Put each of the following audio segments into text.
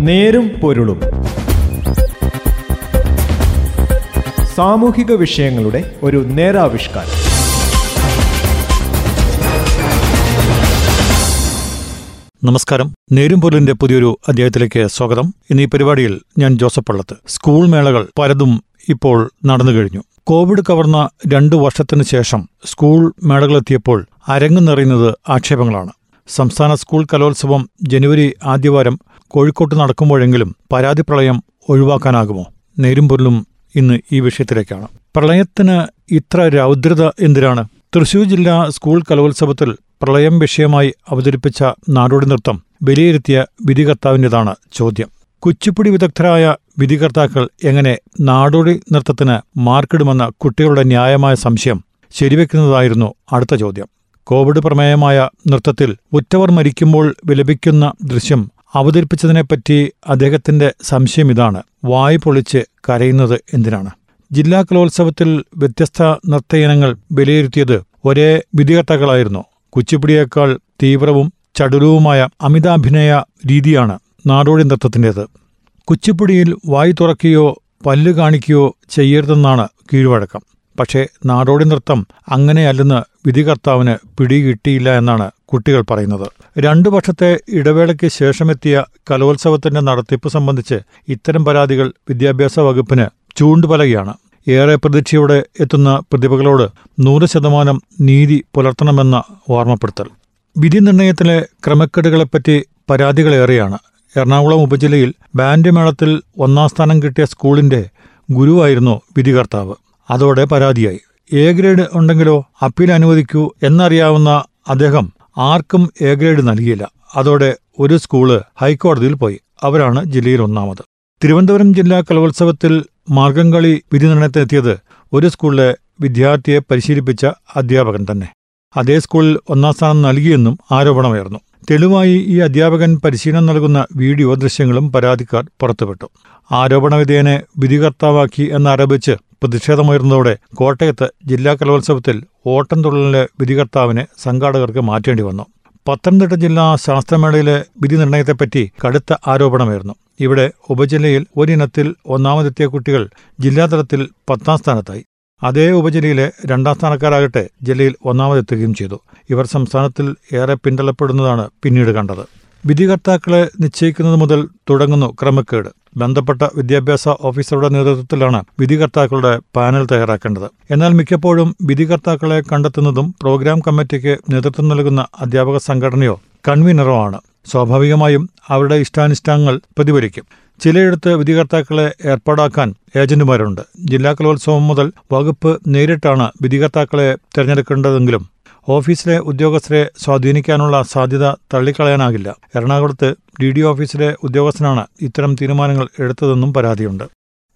നേരും പൊരുളും. സാമൂഹിക വിഷയങ്ങളുടെ ഒരു നേരാവിഷ്കാരം. നമസ്കാരം. നേരുംപൊരുളിന്റെ പുതിയൊരു അധ്യായത്തിലേക്ക് സ്വാഗതം. ഇന്ന് ഈ പരിപാടിയിൽ ഞാൻ ജോസഫ് പള്ളത്ത്. സ്കൂൾ മേളകൾ പലതും ഇപ്പോൾ നടന്നു കഴിഞ്ഞു. കോവിഡ് കവർന്ന രണ്ടു വർഷത്തിനു ശേഷം സ്കൂൾ മേളകളെത്തിയപ്പോൾ അരങ്ങു നിറയുന്നത് ആക്ഷേപങ്ങളാണ്. സംസ്ഥാന സ്കൂൾ കലോത്സവം ജനുവരി ആദ്യവാരം കോഴിക്കോട്ട് നടക്കുമ്പോഴെങ്കിലും പരാതി പ്രളയം ഒഴിവാക്കാനാകുമോ? നേരുംപൊരുളും ഇന്ന് ഈ വിഷയത്തിലേക്കാണ്. പ്രളയത്തിന് ഇത്ര രൗദ്രത എന്തിനാണ്? തൃശൂർ ജില്ലാ സ്കൂൾ കലോത്സവത്തിൽ പ്രളയം വിഷയമായി അവതരിപ്പിച്ച നാടോടി നൃത്തം വിലയിരുത്തിയ വിധികർത്താവിന്റെതാണ് ചോദ്യം. കുച്ചിപ്പുടി വിദഗ്ധരായ വിധികർത്താക്കൾ എങ്ങനെ നാടോടി നൃത്തത്തിന് മാർക്കിടുമെന്ന കുട്ടികളുടെ ന്യായമായ സംശയം ശരിവെക്കുന്നതായിരുന്നു അടുത്ത ചോദ്യം. കോവിഡ് പ്രമേയമായ നൃത്തത്തിൽ ഉറ്റവർ മരിക്കുമ്പോൾ വിലപിക്കുന്ന ദൃശ്യം അവതരിപ്പിച്ചതിനെപ്പറ്റി അദ്ദേഹത്തിന്റെ സംശയം ഇതാണ്. വായു പൊളിച്ച് കരയുന്നത് എന്തിനാണ്? ജില്ലാ കലോത്സവത്തിൽ വ്യത്യസ്ത നൃത്തയിനങ്ങൾ വിലയിരുത്തിയത് ഒരേ വിധികർത്താക്കളായിരുന്നു. കുച്ചിപ്പുടിയേക്കാൾ തീവ്രവും ചടുലവുമായ അമിതാഭിനയ രീതിയാണ് നാടോടി നൃത്തത്തിന്റേത്. കുച്ചിപ്പുടിയിൽ വായു തുറക്കുകയോ പല്ല് കാണിക്കുകയോ ചെയ്യരുതെന്നാണ് കീഴ്വഴക്കം. പക്ഷേ നാടോടി നൃത്തം അങ്ങനെയല്ലെന്ന് വിധികർത്താവിന് പിടികിട്ടിയില്ല എന്നാണ് കുട്ടികൾ പറയുന്നത്. രണ്ടു വർഷത്തെ ഇടവേളയ്ക്ക് ശേഷമെത്തിയ കലോത്സവത്തിന്റെ നടത്തിപ്പ് സംബന്ധിച്ച് ഇത്തരം പരാതികൾ വിദ്യാഭ്യാസ വകുപ്പിന് ചൂണ്ടുപലകയാണ്. ഏറെ പ്രതീക്ഷയോടെ എത്തുന്ന പ്രതിഭകളോട് നൂറ് ശതമാനം നീതി പുലർത്തണമെന്ന ഓർമ്മപ്പെടുത്തൽ. വിധി നിർണയത്തിലെ ക്രമക്കേടുകളെപ്പറ്റി പരാതികളേറെയാണ്. എറണാകുളം ഉപജില്ലയിൽ ബാൻഡ് മേളത്തിൽ ഒന്നാം സ്ഥാനം കിട്ടിയ സ്കൂളിന്റെ ഗുരുവായിരുന്നു വിധികർത്താവ്. അതോടെ പരാതിയായി. എ ഗ്രേഡ് ഉണ്ടെങ്കിലോ അപ്പീൽ അനുവദിക്കൂ എന്നറിയാവുന്ന അദ്ദേഹം ആർക്കും എ ഗ്രേഡ് നൽകിയില്ല. അതോടെ ഒരു സ്കൂൾ ഹൈക്കോടതിയിൽ പോയി. അവരാണ് ജില്ലയിൽ ഒന്നാമത്. തിരുവനന്തപുരം ജില്ലാ കലോത്സവത്തിൽ മാർഗംകളി വിധിനിർണയത്തിനെത്തിയത് ഒരു സ്കൂളിലെ വിദ്യാർത്ഥിയെ പരിശീലിപ്പിച്ച അധ്യാപകൻ തന്നെ. അതേ സ്കൂളിൽ ഒന്നാം സ്ഥാനം നൽകിയെന്നും ആരോപണമായിരുന്നു തെളിവായി ഈ അധ്യാപകൻ പരിശീലനം നൽകുന്ന വീഡിയോ ദൃശ്യങ്ങളും പരാതിക്കാർ പുറത്തുവിട്ടു. ആരോപണവിധേയനെ വിധികർത്താവാക്കി എന്നാരോപിച്ച് പ്രതിഷേധമുയർന്നതോടെ കോട്ടയത്ത് ജില്ലാ കലോത്സവത്തിൽ ഓട്ടംതുള്ളലിലെ വിധികർത്താവിനെ സംഘാടകർക്ക് മാറ്റേണ്ടി വന്നു. പത്തനംതിട്ട ജില്ലാ ശാസ്ത്രമേളയിലെ വിധി നിർണയത്തെപ്പറ്റി കടുത്ത ആരോപണമായിരുന്നു ഇവിടെ ഉപജില്ലയിൽ ഒരിനത്തിൽ ഒന്നാമതെത്തിയ കുട്ടികൾ ജില്ലാതലത്തിൽ പത്താം സ്ഥാനത്തായി. അതേ ഉപജില്ലയിലെ രണ്ടാം സ്ഥാനക്കാരാകട്ടെ ജില്ലയിൽ ഒന്നാമതെത്തുകയും ചെയ്തു. ഇവർ സംസ്ഥാനത്തിൽ ഏറെ പിന്തള്ളപ്പെടുന്നതാണ് പിന്നീട് കണ്ടത്. വിധികർത്താക്കളെ നിശ്ചയിക്കുന്നത് മുതൽ തുടങ്ങുന്നു ക്രമക്കേട്. ബന്ധപ്പെട്ട വിദ്യാഭ്യാസ ഓഫീസറുടെ നേതൃത്വത്തിലാണ് വിധികർത്താക്കളുടെ പാനൽ തയ്യാറാക്കേണ്ടത്. എന്നാൽ മിക്കപ്പോഴും വിധികർത്താക്കളെ കണ്ടെത്തുന്നതും പ്രോഗ്രാം കമ്മിറ്റിക്ക് നേതൃത്വം നൽകുന്ന അധ്യാപക സംഘടനയോ കൺവീനറോ ആണ്. സ്വാഭാവികമായും അവരുടെ ഇഷ്ടാനിഷ്ടങ്ങൾ പ്രതിഫലിക്കും. ചിലയിടത്ത് വിധികർത്താക്കളെ ഏർപ്പാടാക്കാൻ ഏജന്റുമാരുണ്ട്. ജില്ലാ കലോത്സവം മുതൽ വകുപ്പ് നേരിട്ടാണ് വിധികർത്താക്കളെ തിരഞ്ഞെടുക്കേണ്ടതെങ്കിലും ഓഫീസിലെ ഉദ്യോഗസ്ഥരെ സ്വാധീനിക്കാനുള്ള സാധ്യത തള്ളിക്കളയാനാകില്ല. എറണാകുളത്ത് ഡി ഡി ഓഫീസിലെ ഉദ്യോഗസ്ഥനാണ് ഇത്തരം തീരുമാനങ്ങൾ എടുത്തതെന്നും പരാതിയുണ്ട്.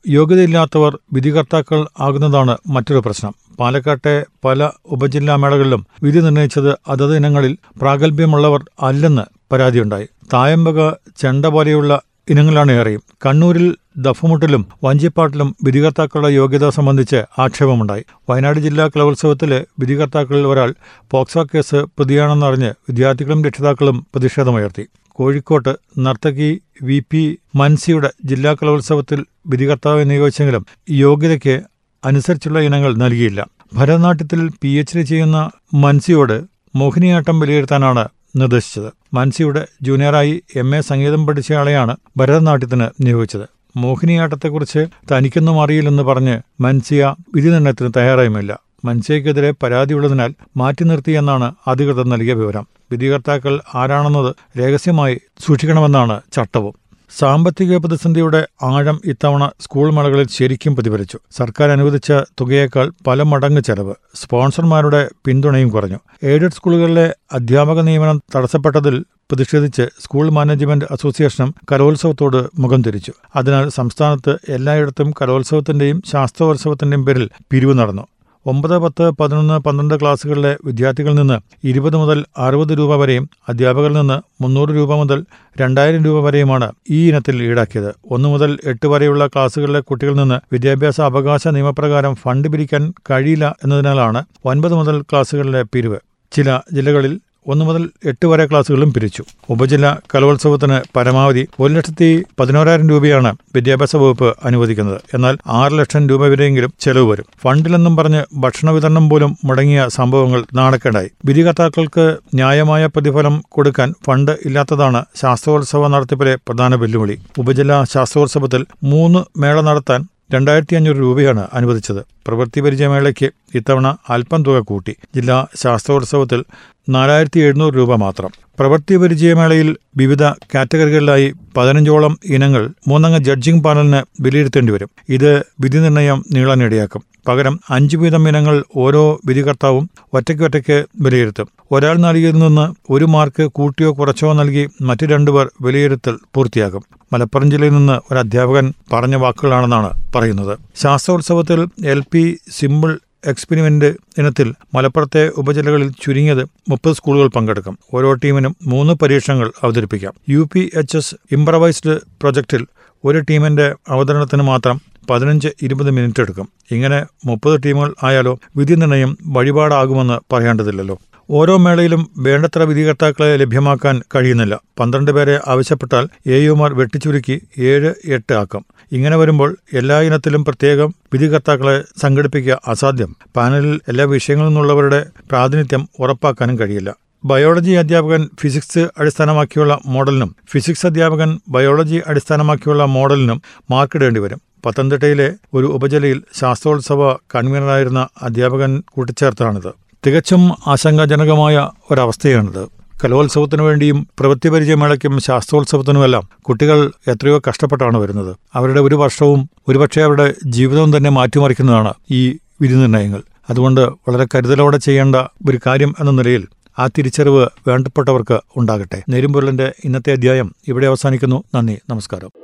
യോഗ്യതയില്ലാത്തവർ വിധികർത്താക്കൾ ആകുന്നതാണ് മറ്റൊരു പ്രശ്നം. പാലക്കാട്ടെ പല ഉപജില്ലാ മേളകളിലും വിധി നിർണയിച്ചത് അതത് ഇനങ്ങളിൽ പ്രാഗൽഭ്യമുള്ളവർ അല്ലെന്ന് പരാതിയുണ്ടായി. തായമ്പക ചെണ്ട പോലെയുള്ള ഇനങ്ങളാണ് ഏറെയും. കണ്ണൂരിൽ ദഫമുട്ടിലും വഞ്ചിപ്പാട്ടിലും വിധികർത്താക്കളുടെ യോഗ്യത സംബന്ധിച്ച് ആക്ഷേപമുണ്ടായി. വയനാട് ജില്ലാ കലോത്സവത്തിലെ വിധികർത്താക്കളിൽ ഒരാൾ പോക്സോ കേസ് പ്രതിയാണെന്നറിഞ്ഞ് വിദ്യാർത്ഥികളും രക്ഷിതാക്കളും പ്രതിഷേധമുയർത്തി. കോഴിക്കോട്ട് നർത്തകി വി പി മൻസിയുടെ ജില്ലാ കലോത്സവത്തിൽ വിധികർത്താവ് നിയോഗിച്ചെങ്കിലും യോഗ്യതയ്ക്ക് അനുസരിച്ചുള്ള ഇനങ്ങൾ നൽകിയില്ല. ഭരതനാട്യത്തിൽ പി എച്ച് ഡി ചെയ്യുന്ന മൻസിയോട് മോഹിനിയാട്ടം വിലയിരുത്താനാണ് നിർദ്ദേശിച്ചത്. മാൻസിയുടെ ജൂനിയറായി എം എ സംഗീതം പഠിച്ചയാളെയാണ് ഭരതനാട്യത്തിന് നിയോഗിച്ചത്. മോഹിനിയാട്ടത്തെക്കുറിച്ച് തനിക്കൊന്നും അറിയില്ലെന്ന് പറഞ്ഞ് മൻസിയ വിധി നിർണയത്തിന് തയ്യാറായുമില്ല. മൻസിയക്കെതിരെ പരാതിയുള്ളതിനാൽ മാറ്റി നിർത്തിയെന്നാണ് അധികൃതർ നൽകിയ വിവരം. വിധികർത്താക്കൾ ആരാണെന്നത് രഹസ്യമായി സൂക്ഷിക്കണമെന്നാണ് ചട്ടവും. സാമ്പത്തിക പ്രതിസന്ധിയുടെ ആഴം ഇത്തവണ സ്കൂൾ മേളകളിൽ ശരിക്കും പ്രതിഫലിച്ചു. സർക്കാർ അനുവദിച്ച തുകയേക്കാൾ പല മടങ്ങ് ചെലവ്. സ്പോൺസർമാരുടെ പിന്തുണയും കുറഞ്ഞു. എയ്ഡഡ് സ്കൂളുകളിലെ അധ്യാപക നിയമനം തടസ്സപ്പെട്ടതിൽ പ്രതിഷേധിച്ച് സ്കൂൾ മാനേജ്മെന്റ് അസോസിയേഷനും കലോത്സവത്തോട് മുഖം തിരിച്ചു. അതിനാൽ സംസ്ഥാനത്ത് എല്ലായിടത്തും കലോത്സവത്തിന്റെയും ശാസ്ത്രോത്സവത്തിന്റെയും പേരിൽ പിരിവ് നടന്നു. ഒമ്പത് പത്ത് പതിനൊന്ന് പന്ത്രണ്ട് ക്ലാസ്സുകളിലെ വിദ്യാർത്ഥികളിൽ നിന്ന് ഇരുപത് മുതൽ അറുപത് രൂപ വരെയും അധ്യാപകരിൽ നിന്ന് മുന്നൂറ് രൂപ മുതൽ രണ്ടായിരം രൂപ വരെയുമാണ് ഈ ഇനത്തിൽ ഈടാക്കിയത്. ഒന്നു മുതൽ എട്ട് വരെയുള്ള ക്ലാസ്സുകളിലെ കുട്ടികളിൽ നിന്ന് വിദ്യാഭ്യാസ അവകാശ നിയമപ്രകാരം ഫണ്ട് പിരിക്കാൻ കഴിയില്ല എന്നതിനാലാണ് ഒൻപത് മുതൽ ക്ലാസ്സുകളിലെ പിരിവ്. ചില ജില്ലകളിൽ ഒന്ന് മുതൽ എട്ട് വരെ ക്ലാസുകളും പിരിച്ചു. ഉപജില്ല കലോത്സവത്തിന് പരമാവധി ഒരു ലക്ഷത്തി പതിനോരായിരം രൂപയാണ് വിദ്യാഭ്യാസ വകുപ്പ് അനുവദിക്കുന്നത്. എന്നാൽ ആറ് ലക്ഷം രൂപ വരെയെങ്കിലും ചെലവ് വരും. ഫണ്ടിലെന്നും പറഞ്ഞ് ഭക്ഷണ വിതരണം പോലും മുടങ്ങിയ സംഭവങ്ങൾ നാണക്കേടായി. വിധികർത്താക്കൾക്ക് ന്യായമായ പ്രതിഫലം കൊടുക്കാൻ ഫണ്ട് ഇല്ലാത്തതാണ് ശാസ്ത്രോത്സവ നടത്തിപ്പിലെ പ്രധാന വെല്ലുവിളി. ഉപജില്ലാ ശാസ്ത്രോത്സവത്തിൽ മൂന്ന് മേള നടത്താൻ രണ്ടായിരത്തി അഞ്ഞൂറ് രൂപയാണ് അനുവദിച്ചത്. പ്രവൃത്തി പരിചയമേളയ്ക്ക് ഇത്തവണ അല്പം തുക കൂട്ടി. ജില്ലാ ശാസ്ത്രോത്സവത്തിൽ നാലായിരത്തി എഴുന്നൂറ് രൂപ മാത്രം. പ്രവൃത്തി പരിചയമേളയിൽ വിവിധ കാറ്റഗറികളിലായി പതിനഞ്ചോളം ഇനങ്ങൾ മൂന്നംഗ ജഡ്ജിംഗ് പാനലിന് വിലയിരുത്തേണ്ടി വരും. ഇത് വിധി നിർണയം നീളാനിടയാക്കും. പകരം അഞ്ചു വീതം ഇനങ്ങൾ ഓരോ വിധികർത്താവും ഒറ്റയ്ക്കൊറ്റയ്ക്ക് വിലയിരുത്തും. ഒരാൾ നൽകിയതിൽ നിന്ന് ഒരു മാർക്ക് കൂട്ടിയോ കുറച്ചോ നൽകി മറ്റു രണ്ടുപേർ വിലയിരുത്തൽ പൂർത്തിയാകും. മലപ്പുറം ജില്ലയിൽ നിന്ന് ഒരു അധ്യാപകൻ പറഞ്ഞ വാക്കുകളാണെന്നാണ് പറയുന്നത്. ശാസ്ത്രോത്സവത്തിൽ എൽ പി സിമ്പിൾ എക്സ്പെരിമെന്റ് ഇനത്തിൽ മലപ്പുറത്തെ ഉപജില്ലകളിൽ ചുരുങ്ങിയത് മുപ്പത് സ്കൂളുകൾ പങ്കെടുക്കും. ഓരോ ടീമിനും മൂന്ന് പരീക്ഷണങ്ങൾ അവതരിപ്പിക്കാം. U P H S improvised പ്രൊജക്ടിൽ ഒരു ടീമിന്റെ അവതരണത്തിന് മാത്രം പതിനഞ്ച് ഇരുപത് മിനിറ്റ് എടുക്കും. ഇങ്ങനെ മുപ്പത് ടീമുകൾ ആയാലോ വിധി നിർണയം വഴിപാടാകുമെന്ന് പറയേണ്ടതില്ലല്ലോ. ഓരോ മേളയിലും വേണ്ടത്ര വിധികർത്താക്കളെ ലഭ്യമാക്കാൻ കഴിയുന്നില്ല. പന്ത്രണ്ട് പേരെ ആവശ്യപ്പെട്ടാൽ എ യുമാർ വെട്ടിച്ചുരുക്കി ഏഴ് എട്ട് ആക്കാം. ഇങ്ങനെ വരുമ്പോൾ എല്ലാ ഇനത്തിലും പ്രത്യേകം വിധികർത്താക്കളെ സംഘടിപ്പിക്കുക അസാധ്യം. പാനലിൽ എല്ലാ വിഷയങ്ങളിൽ നിന്നുള്ളവരുടെ പ്രാതിനിധ്യം ഉറപ്പാക്കാനും കഴിയില്ല. ബയോളജി അധ്യാപകൻ ഫിസിക്സ് അടിസ്ഥാനമാക്കിയുള്ള മോഡലിനും ഫിസിക്സ് അധ്യാപകൻ ബയോളജി അടിസ്ഥാനമാക്കിയുള്ള മോഡലിനും മാർക്കിടേണ്ടി വരും. പത്തനംതിട്ടയിലെ ഒരു ഉപജലയിൽ ശാസ്ത്രോത്സവ കൺവീനറായിരുന്ന അധ്യാപകൻ കൂട്ടിച്ചേർത്താണിത് തികച്ചും ആശങ്കാജനകമായ ഒരവസ്ഥയാണിത്. കലോത്സവത്തിനു വേണ്ടിയും പ്രവൃത്തി പരിചയമേളയ്ക്കും ശാസ്ത്രോത്സവത്തിനുമെല്ലാം കുട്ടികൾ എത്രയോ കഷ്ടപ്പെട്ടാണ് വരുന്നത്. അവരുടെ ഒരു വർഷവും ഒരുപക്ഷെ അവരുടെ ജീവിതവും തന്നെ മാറ്റിമറിക്കുന്നതാണ് ഈ വിധി നിർണയങ്ങൾ അതുകൊണ്ട് വളരെ കരുതലോടെ ചെയ്യേണ്ട ഒരു കാര്യം എന്ന നിലയിൽ ആ തിരിച്ചറിവ് വേണ്ടപ്പെട്ടവർക്ക് ഉണ്ടാകട്ടെ. നേരുംപൊരുളിന്റെ ഇന്നത്തെ അധ്യായം ഇവിടെ അവസാനിക്കുന്നു. നന്ദി. നമസ്കാരം.